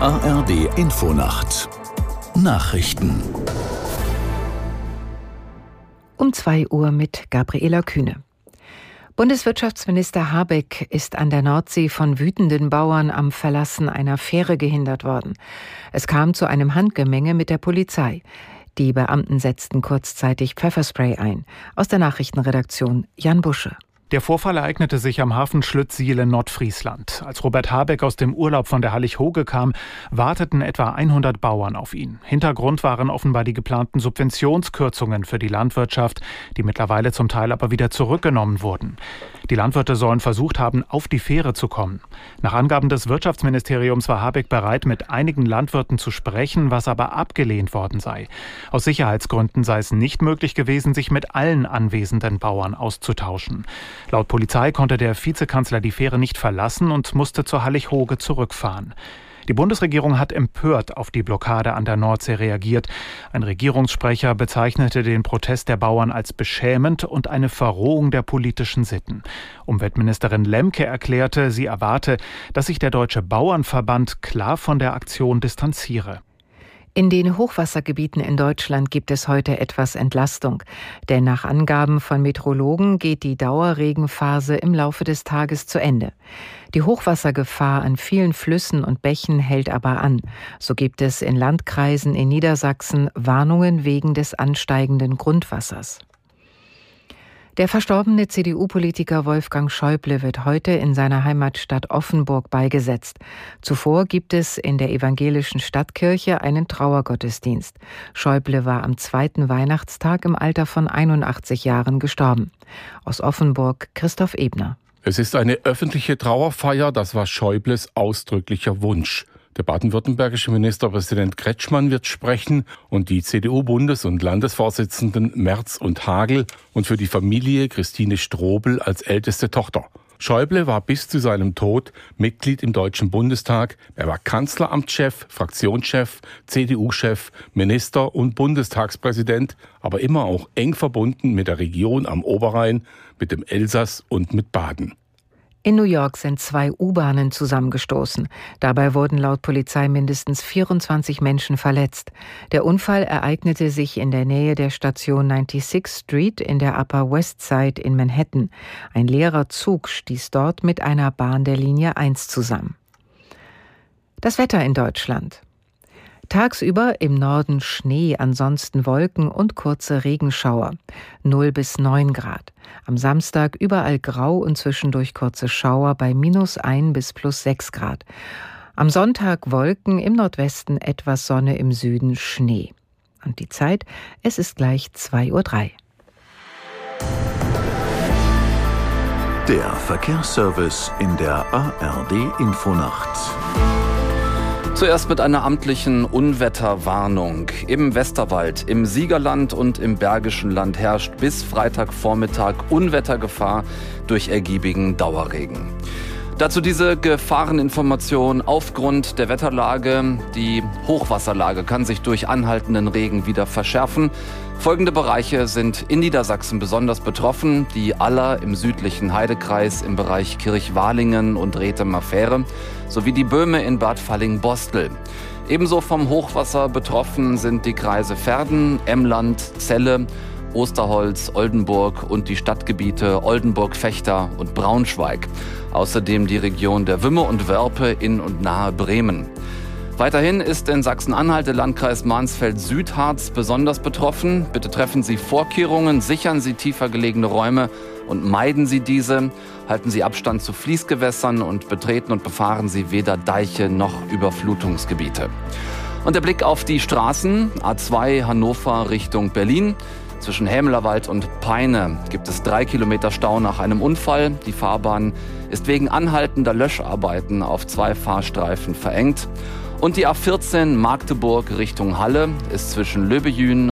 ARD Infonacht Nachrichten um 2 Uhr mit Gabriela Kühne. Bundeswirtschaftsminister Habeck ist an der Nordsee von wütenden Bauern am Verlassen einer Fähre gehindert worden. Es kam zu einem Handgemenge mit der Polizei. Die Beamten setzten kurzzeitig Pfefferspray ein. Aus der Nachrichtenredaktion Jan Busche. Der Vorfall ereignete sich am Hafen Schlüttsiel in Nordfriesland. Als Robert Habeck aus dem Urlaub von der Hallig-Hoge kam, warteten etwa 100 Bauern auf ihn. Hintergrund waren offenbar die geplanten Subventionskürzungen für die Landwirtschaft, die mittlerweile zum Teil aber wieder zurückgenommen wurden. Die Landwirte sollen versucht haben, auf die Fähre zu kommen. Nach Angaben des Wirtschaftsministeriums war Habeck bereit, mit einigen Landwirten zu sprechen, was aber abgelehnt worden sei. Aus Sicherheitsgründen sei es nicht möglich gewesen, sich mit allen anwesenden Bauern auszutauschen. Laut Polizei konnte der Vizekanzler die Fähre nicht verlassen und musste zur Hallig-Hoge zurückfahren. Die Bundesregierung hat empört auf die Blockade an der Nordsee reagiert. Ein Regierungssprecher bezeichnete den Protest der Bauern als beschämend und eine Verrohung der politischen Sitten. Umweltministerin Lemke erklärte, sie erwarte, dass sich der Deutsche Bauernverband klar von der Aktion distanziere. In den Hochwassergebieten in Deutschland gibt es heute etwas Entlastung, denn nach Angaben von Meteorologen geht die Dauerregenphase im Laufe des Tages zu Ende. Die Hochwassergefahr an vielen Flüssen und Bächen hält aber an. So gibt es in Landkreisen in Niedersachsen Warnungen wegen des ansteigenden Grundwassers. Der verstorbene CDU-Politiker Wolfgang Schäuble wird heute in seiner Heimatstadt Offenburg beigesetzt. Zuvor gibt es in der evangelischen Stadtkirche einen Trauergottesdienst. Schäuble war am zweiten Weihnachtstag im Alter von 81 Jahren gestorben. Aus Offenburg Christoph Ebner. Es ist eine öffentliche Trauerfeier, das war Schäubles ausdrücklicher Wunsch. Der baden-württembergische Ministerpräsident Kretschmann wird sprechen und die CDU-Bundes- und Landesvorsitzenden Merz und Hagel und für die Familie Christine Strobel als älteste Tochter. Schäuble war bis zu seinem Tod Mitglied im Deutschen Bundestag. Er war Kanzleramtschef, Fraktionschef, CDU-Chef, Minister und Bundestagspräsident, aber immer auch eng verbunden mit der Region am Oberrhein, mit dem Elsass und mit Baden. In New York sind zwei U-Bahnen zusammengestoßen. Dabei wurden laut Polizei mindestens 24 Menschen verletzt. Der Unfall ereignete sich in der Nähe der Station 96 Street in der Upper West Side in Manhattan. Ein leerer Zug stieß dort mit einer Bahn der Linie 1 zusammen. Das Wetter in Deutschland. Tagsüber im Norden Schnee, ansonsten Wolken und kurze Regenschauer. 0 bis 9 Grad. Am Samstag überall grau und zwischendurch kurze Schauer bei minus 1 bis plus 6 Grad. Am Sonntag Wolken, im Nordwesten etwas Sonne, im Süden Schnee. Und die Zeit, es ist gleich 2.03 Uhr. Der Verkehrsservice in der ARD Infonacht. Zuerst mit einer amtlichen Unwetterwarnung. Im Westerwald, im Siegerland und im Bergischen Land herrscht bis Freitagvormittag Unwettergefahr durch ergiebigen Dauerregen. Dazu diese Gefahreninformation aufgrund der Wetterlage. Die Hochwasserlage kann sich durch anhaltenden Regen wieder verschärfen. Folgende Bereiche sind in Niedersachsen besonders betroffen. Die Aller im südlichen Heidekreis im Bereich Kirchwalingen und Rethem-Affäre sowie die Böhme in Bad Falling-Bostel. Ebenso vom Hochwasser betroffen sind die Kreise Verden, Emland, Celle, Osterholz, Oldenburg und die Stadtgebiete Oldenburg, Fechter und Braunschweig. Außerdem die Region der Wümme und Wörpe in und nahe Bremen. Weiterhin ist in Sachsen-Anhalt der Landkreis Mansfeld-Südharz besonders betroffen. Bitte treffen Sie Vorkehrungen, sichern Sie tiefer gelegene Räume und meiden Sie diese. Halten Sie Abstand zu Fließgewässern und betreten und befahren Sie weder Deiche noch Überflutungsgebiete. Und der Blick auf die Straßen A2 Hannover Richtung Berlin. Zwischen Hämlerwald und Peine gibt es drei Kilometer Stau nach einem Unfall. Die Fahrbahn ist wegen anhaltender Löscharbeiten auf zwei Fahrstreifen verengt. Und die A14 Magdeburg Richtung Halle ist zwischen Löbejün